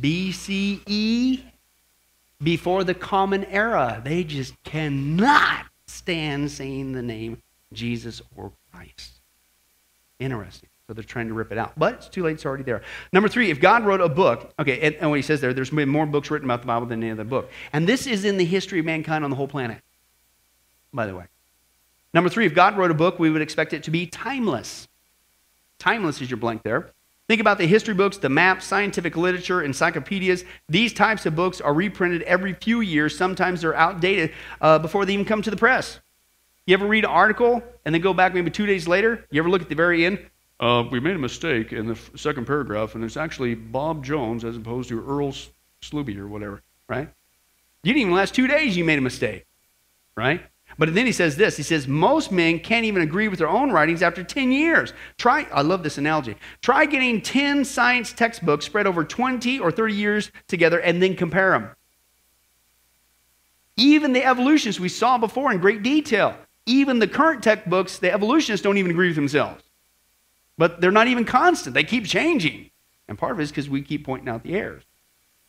BCE, before the common era. They just cannot stand saying the name Jesus or Christ. Interesting. So they're trying to rip it out. But it's too late, it's already there. Number three, if God wrote a book, okay, and, and what he says there, there's been more books written about the Bible than any other book. And this is in the history of mankind on the whole planet, by the way. Number three, if God wrote a book, we would expect it to be timeless. Timeless is your blank there. Think about the history books, the maps, scientific literature, encyclopedias. These types of books are reprinted every few years. Sometimes they're outdated uh, before they even come to the press. You ever read an article and then go back maybe two days later? You ever look at the very end? Uh, we made a mistake in the second paragraph, and it's actually Bob Jones as opposed to Earl Slooby or whatever, right? You didn't even last two days, you made a mistake, right? But then he says this. He says, most men can't even agree with their own writings after 10 years. Try, I love this analogy. Try getting 10 science textbooks spread over 20 or 30 years together and then compare them. Even the evolutionists we saw before in great detail, even the current textbooks, the evolutionists don't even agree with themselves. But they're not even constant, they keep changing. And part of it is because we keep pointing out the errors,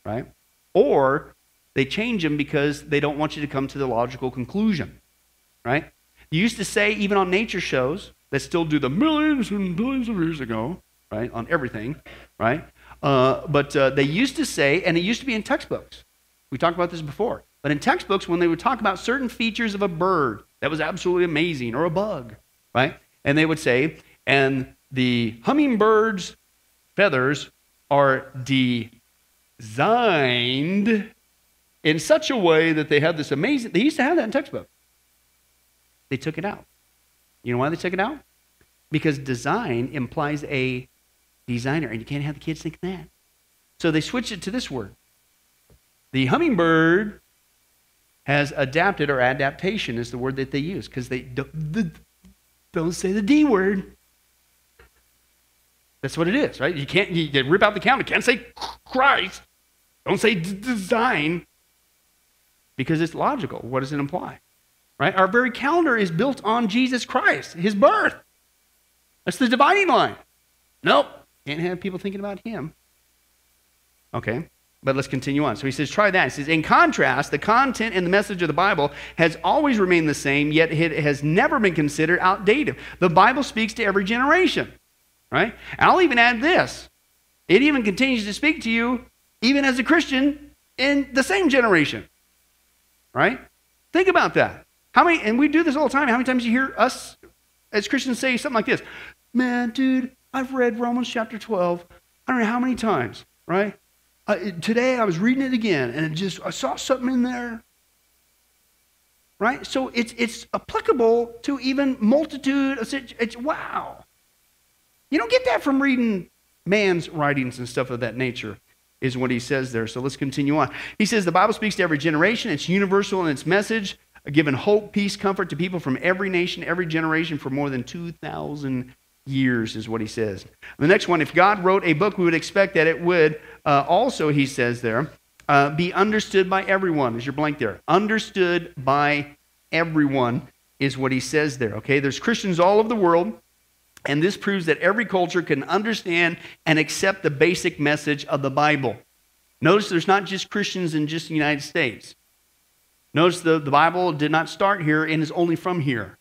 right? Or they change them because they don't want you to come to the logical conclusion right? You used to say, even on nature shows that still do the millions and billions of years ago, right, on everything, right? Uh, but uh, they used to say, and it used to be in textbooks. We talked about this before. But in textbooks, when they would talk about certain features of a bird that was absolutely amazing, or a bug, right? And they would say, and the hummingbird's feathers are designed in such a way that they have this amazing, they used to have that in textbooks. They took it out. You know why they took it out? Because design implies a designer, and you can't have the kids think that. So they switched it to this word. The hummingbird has adapted, or adaptation is the word that they use, because they don't, don't say the D word. That's what it is, right? You can't you, rip out the. You can't say Christ. Don't say design because it's logical. What does it imply? right? Our very calendar is built on Jesus Christ, his birth. That's the dividing line. Nope, can't have people thinking about him. Okay, but let's continue on. So he says, try that. He says, in contrast, the content and the message of the Bible has always remained the same, yet it has never been considered outdated. The Bible speaks to every generation, right? And I'll even add this it even continues to speak to you, even as a Christian, in the same generation, right? Think about that. How many, and we do this all the time, how many times you hear us as Christians say something like this? Man, dude, I've read Romans chapter 12, I don't know how many times, right? Uh, today I was reading it again and it just, I saw something in there. Right? So it's, it's applicable to even multitude of it's wow. You don't get that from reading man's writings and stuff of that nature is what he says there. So let's continue on. He says the Bible speaks to every generation. It's universal in its message giving hope, peace, comfort to people from every nation, every generation for more than 2,000 years, is what he says. The next one, if God wrote a book, we would expect that it would uh, also, he says there, uh, be understood by everyone. Is your blank there? Understood by everyone is what he says there. Okay, there's Christians all over the world. And this proves that every culture can understand and accept the basic message of the Bible. Notice there's not just Christians in just the United States. Notice the, the Bible did not start here and is only from here,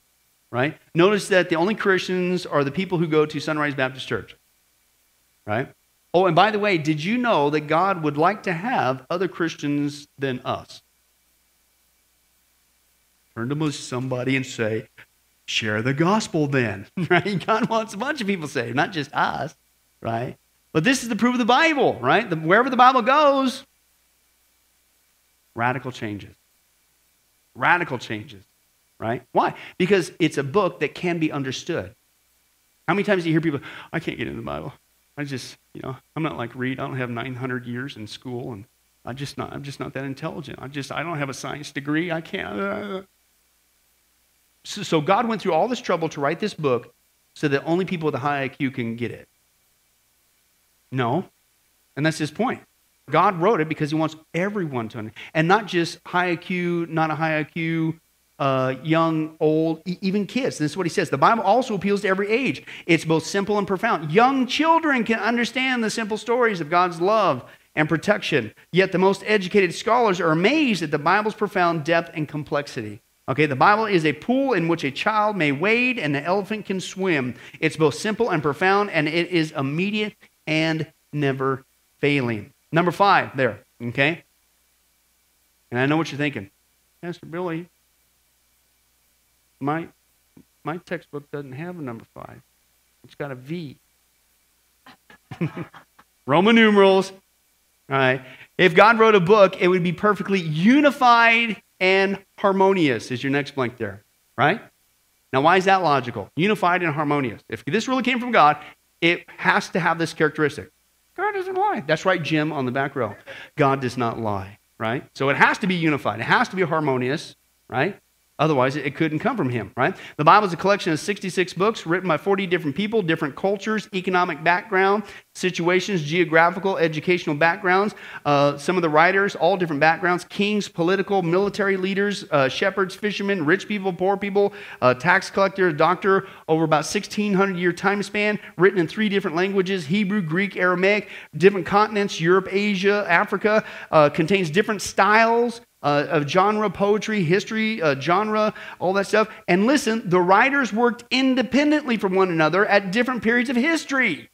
right? Notice that the only Christians are the people who go to Sunrise Baptist Church. right? Oh, and by the way, did you know that God would like to have other Christians than us? Turn to somebody and say, share the gospel then, right? God wants a bunch of people saved, not just us, right? But this is the proof of the Bible, right? The, wherever the Bible goes, radical changes. Radical changes, right? Why? Because it's a book that can be understood. How many times do you hear people, I can't get into the Bible. I just, you know, I'm not like Reed. I don't have 900 years in school, and I just not, I'm just not that intelligent. I just, I don't have a science degree. I can't. Uh. So, so God went through all this trouble to write this book so that only people with a high IQ can get it. No. And that's his point. God wrote it because he wants everyone to understand. And not just high IQ, not a high IQ, uh, young, old, e- even kids. This is what he says. The Bible also appeals to every age. It's both simple and profound. Young children can understand the simple stories of God's love and protection. Yet the most educated scholars are amazed at the Bible's profound depth and complexity. Okay, the Bible is a pool in which a child may wade and an elephant can swim. It's both simple and profound, and it is immediate and never failing. Number five, there, okay? And I know what you're thinking. Pastor Billy, my, my textbook doesn't have a number five, it's got a V. Roman numerals. All right. If God wrote a book, it would be perfectly unified and harmonious, is your next blank there. Right? Now, why is that logical? Unified and harmonious. If this really came from God, it has to have this characteristic. God doesn't lie. That's right, Jim on the back row. God does not lie, right? So it has to be unified. It has to be harmonious, right? Otherwise, it couldn't come from him, right? The Bible is a collection of 66 books written by 40 different people, different cultures, economic background, situations, geographical, educational backgrounds. Uh, some of the writers, all different backgrounds kings, political, military leaders, uh, shepherds, fishermen, rich people, poor people, uh, tax collector, doctor, over about 1600 year time span, written in three different languages Hebrew, Greek, Aramaic, different continents, Europe, Asia, Africa, uh, contains different styles uh, of genre, poetry, history, uh, genre, all that stuff. And listen, the writers worked independently from one another at different periods of history.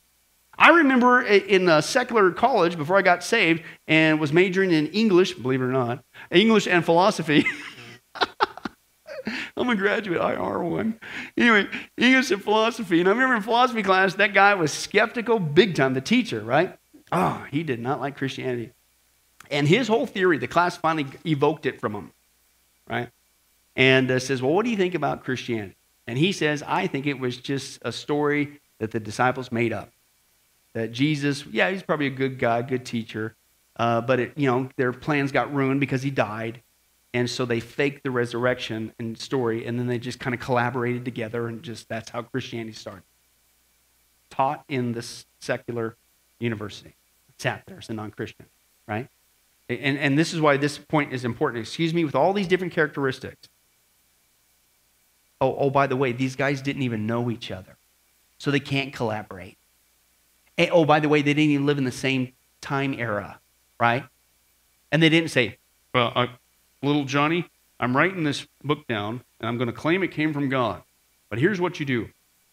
I remember in a secular college before I got saved and was majoring in English, believe it or not, English and philosophy. I'm a graduate IR one. Anyway, English and philosophy. And I remember in philosophy class, that guy was skeptical big time, the teacher, right? Oh, he did not like Christianity. And his whole theory, the class finally evoked it from him, right? And uh, says, Well, what do you think about Christianity? And he says, I think it was just a story that the disciples made up. That Jesus, yeah, he's probably a good guy, good teacher, uh, but it, you know, their plans got ruined because he died. And so they faked the resurrection and story, and then they just kind of collaborated together, and just that's how Christianity started. Taught in this secular university. Sat there as a non Christian, right? And, and this is why this point is important. Excuse me, with all these different characteristics. Oh, oh, by the way, these guys didn't even know each other, so they can't collaborate. And, oh, by the way, they didn't even live in the same time era, right? And they didn't say, well, uh, little Johnny, I'm writing this book down, and I'm going to claim it came from God. But here's what you do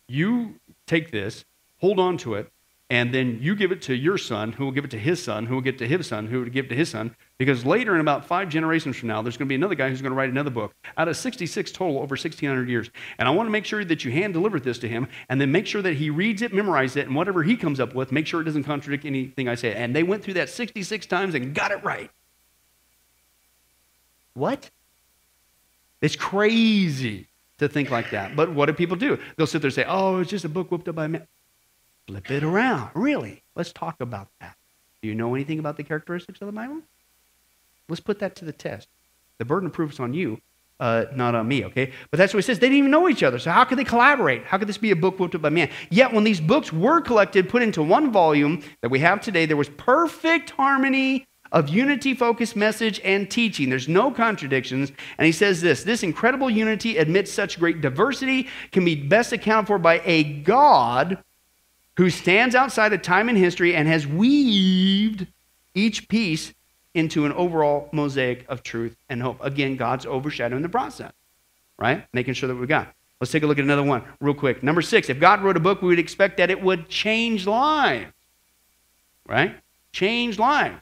you take this, hold on to it, and then you give it to your son, who will give it to his son, who will give it to his son, who will give it to his son. Because later, in about five generations from now, there's going to be another guy who's going to write another book out of 66 total over 1,600 years. And I want to make sure that you hand deliver this to him, and then make sure that he reads it, memorizes it, and whatever he comes up with, make sure it doesn't contradict anything I say. And they went through that 66 times and got it right. What? It's crazy to think like that. But what do people do? They'll sit there and say, oh, it's just a book whooped up by a man. Flip it around. Really? Let's talk about that. Do you know anything about the characteristics of the Bible? Let's put that to the test. The burden of proof is on you, uh, not on me, okay? But that's what it says. They didn't even know each other. So how could they collaborate? How could this be a book whooped up by man? Yet when these books were collected, put into one volume that we have today, there was perfect harmony of unity focused message and teaching. There's no contradictions. And he says this this incredible unity amidst such great diversity can be best accounted for by a God who stands outside of time and history and has weaved each piece into an overall mosaic of truth and hope. Again, God's overshadowing the process, right? Making sure that we got. Let's take a look at another one real quick. Number six, if God wrote a book, we would expect that it would change lives. right? Change lives.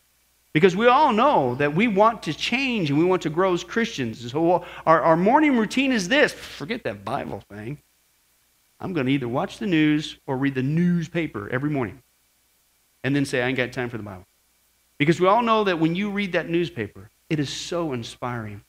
Because we all know that we want to change and we want to grow as Christians. So our, our morning routine is this forget that Bible thing. I'm going to either watch the news or read the newspaper every morning and then say, I ain't got time for the Bible. Because we all know that when you read that newspaper, it is so inspiring.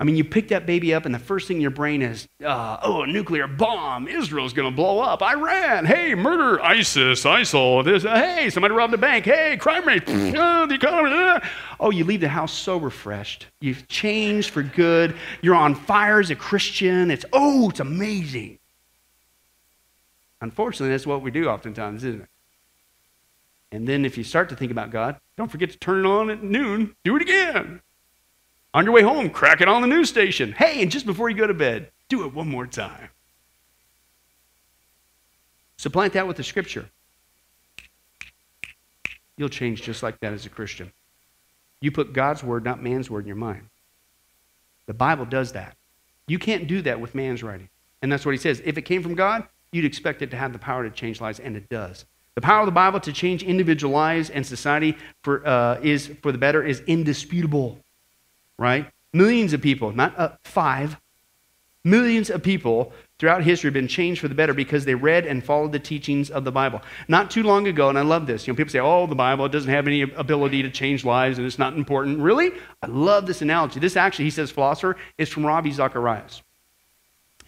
I mean, you pick that baby up, and the first thing in your brain is, uh, oh, a nuclear bomb. Israel's going to blow up. Iran. Hey, murder. ISIS. ISIL. This, uh, hey, somebody robbed a bank. Hey, crime rate. uh, the economy. Oh, you leave the house so refreshed. You've changed for good. You're on fire as a Christian. It's, oh, it's amazing. Unfortunately, that's what we do oftentimes, isn't it? And then if you start to think about God, don't forget to turn it on at noon. Do it again. On your way home, crack it on the news station. Hey, and just before you go to bed, do it one more time. Supplant that with the scripture. You'll change just like that as a Christian. You put God's word, not man's word, in your mind. The Bible does that. You can't do that with man's writing. And that's what he says. If it came from God, you'd expect it to have the power to change lives, and it does. The power of the Bible to change individual lives and society for, uh, is, for the better is indisputable right? Millions of people, not uh, five, millions of people throughout history have been changed for the better because they read and followed the teachings of the Bible. Not too long ago, and I love this, you know, people say, oh, the Bible doesn't have any ability to change lives and it's not important. Really? I love this analogy. This actually, he says, philosopher, is from Ravi Zacharias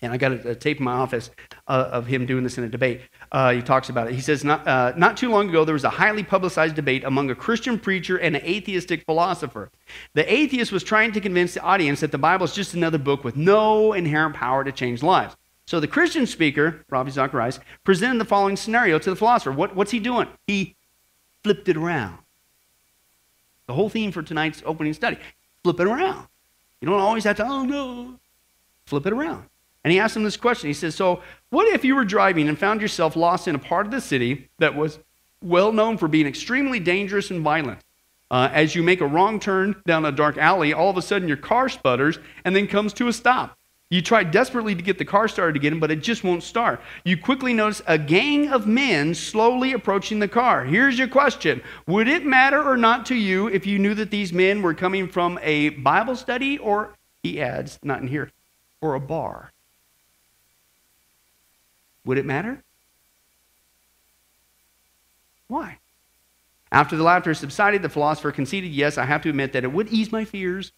and I got a, a tape in my office uh, of him doing this in a debate. Uh, he talks about it. He says, not, uh, not too long ago, there was a highly publicized debate among a Christian preacher and an atheistic philosopher. The atheist was trying to convince the audience that the Bible is just another book with no inherent power to change lives. So the Christian speaker, Ravi Zacharias, presented the following scenario to the philosopher. What, what's he doing? He flipped it around. The whole theme for tonight's opening study flip it around. You don't always have to, oh no, flip it around. And he asked him this question. He says, So, what if you were driving and found yourself lost in a part of the city that was well known for being extremely dangerous and violent? Uh, as you make a wrong turn down a dark alley, all of a sudden your car sputters and then comes to a stop. You try desperately to get the car started again, but it just won't start. You quickly notice a gang of men slowly approaching the car. Here's your question Would it matter or not to you if you knew that these men were coming from a Bible study or, he adds, not in here, or a bar? Would it matter? Why? After the laughter subsided, the philosopher conceded, Yes, I have to admit that it would ease my fears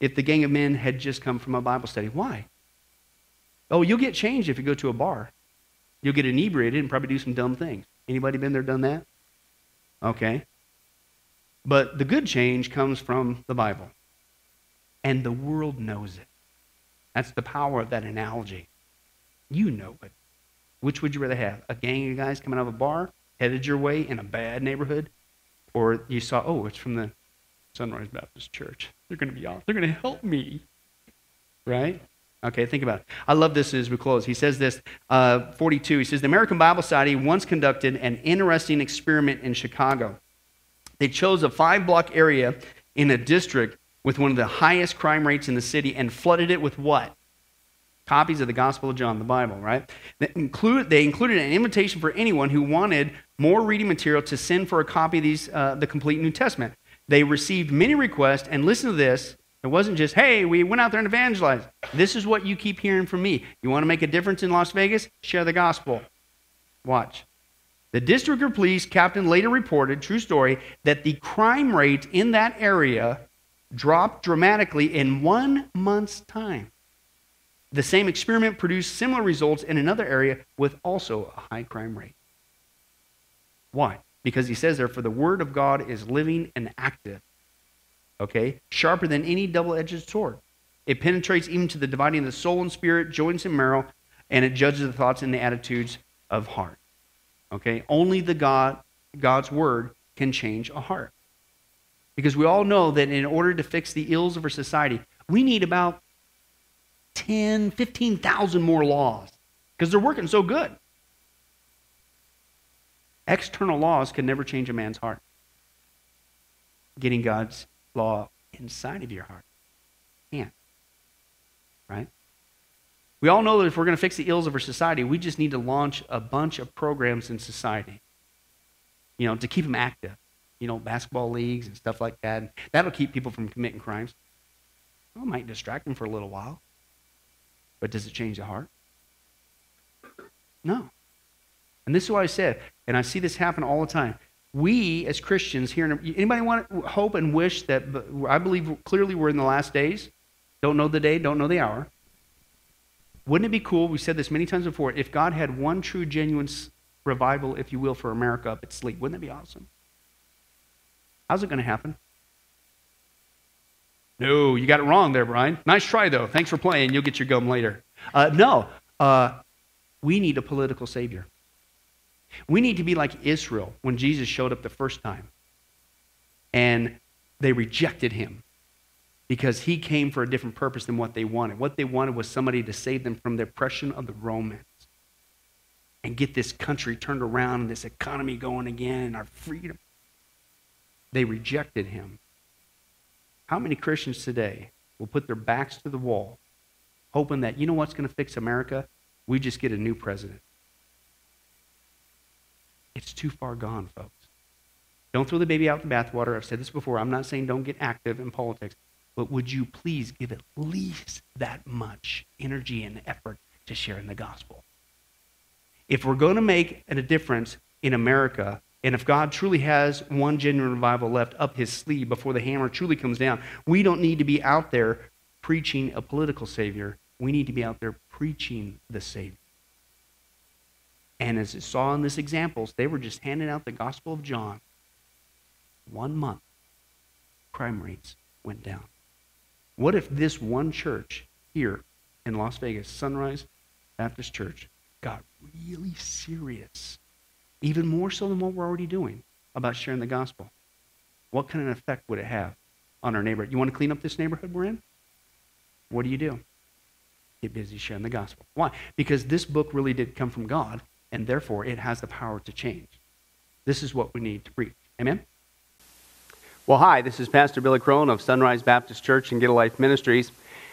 if the gang of men had just come from a Bible study. Why? Oh, you'll get changed if you go to a bar. You'll get inebriated and probably do some dumb things. Anybody been there, done that? Okay. But the good change comes from the Bible. And the world knows it. That's the power of that analogy. You know it. Which would you rather have? A gang of guys coming out of a bar, headed your way in a bad neighborhood? Or you saw, oh, it's from the Sunrise Baptist Church. They're going to be off. They're going to help me. Right? Okay, think about it. I love this as we close. He says this, uh, 42. He says, The American Bible Society once conducted an interesting experiment in Chicago. They chose a five block area in a district with one of the highest crime rates in the city and flooded it with what? Copies of the Gospel of John, the Bible, right? They, include, they included an invitation for anyone who wanted more reading material to send for a copy of these, uh, the complete New Testament. They received many requests, and listen to this. It wasn't just, hey, we went out there and evangelized. This is what you keep hearing from me. You want to make a difference in Las Vegas? Share the gospel. Watch. The district of police captain later reported, true story, that the crime rate in that area dropped dramatically in one month's time. The same experiment produced similar results in another area with also a high crime rate. Why? Because he says there, for the word of God is living and active, okay? Sharper than any double edged sword. It penetrates even to the dividing of the soul and spirit, joints and marrow, and it judges the thoughts and the attitudes of heart. Okay? Only the God, God's word can change a heart. Because we all know that in order to fix the ills of our society, we need about 10, 15,000 more laws because they're working so good. External laws can never change a man's heart. Getting God's law inside of your heart can't. Right? We all know that if we're going to fix the ills of our society, we just need to launch a bunch of programs in society. you know, to keep them active. You know, basketball leagues and stuff like that. That'll keep people from committing crimes. It might distract them for a little while. But does it change the heart? No. And this is why I said, and I see this happen all the time. We as Christians here, anybody want to hope and wish that I believe clearly we're in the last days? Don't know the day, don't know the hour. Wouldn't it be cool? We've said this many times before. If God had one true, genuine revival, if you will, for America up at sleep, wouldn't that be awesome? How's it going to happen? No, you got it wrong there, Brian. Nice try, though. Thanks for playing. You'll get your gum later. Uh, no, uh, we need a political savior. We need to be like Israel when Jesus showed up the first time. And they rejected him because he came for a different purpose than what they wanted. What they wanted was somebody to save them from the oppression of the Romans and get this country turned around and this economy going again and our freedom. They rejected him. How many Christians today will put their backs to the wall, hoping that, you know what's going to fix America? We just get a new president. It's too far gone, folks. Don't throw the baby out the bathwater. I've said this before. I'm not saying don't get active in politics, but would you please give at least that much energy and effort to sharing the gospel? If we're going to make a difference in America, and if God truly has one genuine revival left up his sleeve before the hammer truly comes down, we don't need to be out there preaching a political Savior. We need to be out there preaching the Savior. And as it saw in this examples, they were just handing out the Gospel of John. One month, crime rates went down. What if this one church here in Las Vegas, Sunrise Baptist Church, got really serious even more so than what we're already doing about sharing the gospel. What kind of effect would it have on our neighborhood? You want to clean up this neighborhood we're in? What do you do? Get busy sharing the gospel. Why? Because this book really did come from God, and therefore it has the power to change. This is what we need to preach. Amen? Well, hi, this is Pastor Billy Crone of Sunrise Baptist Church and Get a Life Ministries,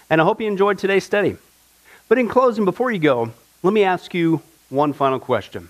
and I hope you enjoyed today's study. But in closing, before you go, let me ask you one final question.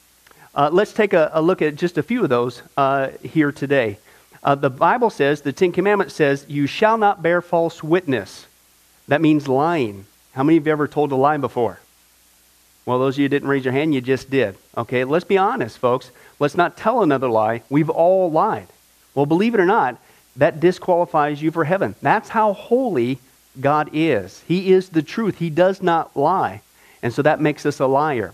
Uh, let's take a, a, look at just a few of those uh, here today. Uh, the Bible says, the Ten Commandments says, you shall not bear false witness. That means lying. How many of you ever told a lie before? Well, those of you didn't raise your hand, you just did. Okay, let's be honest, folks. Let's not tell another lie. We've all lied. Well, believe it or not, that disqualifies you for heaven. That's how holy God is. He is the truth, He does not lie. And so that makes us a liar.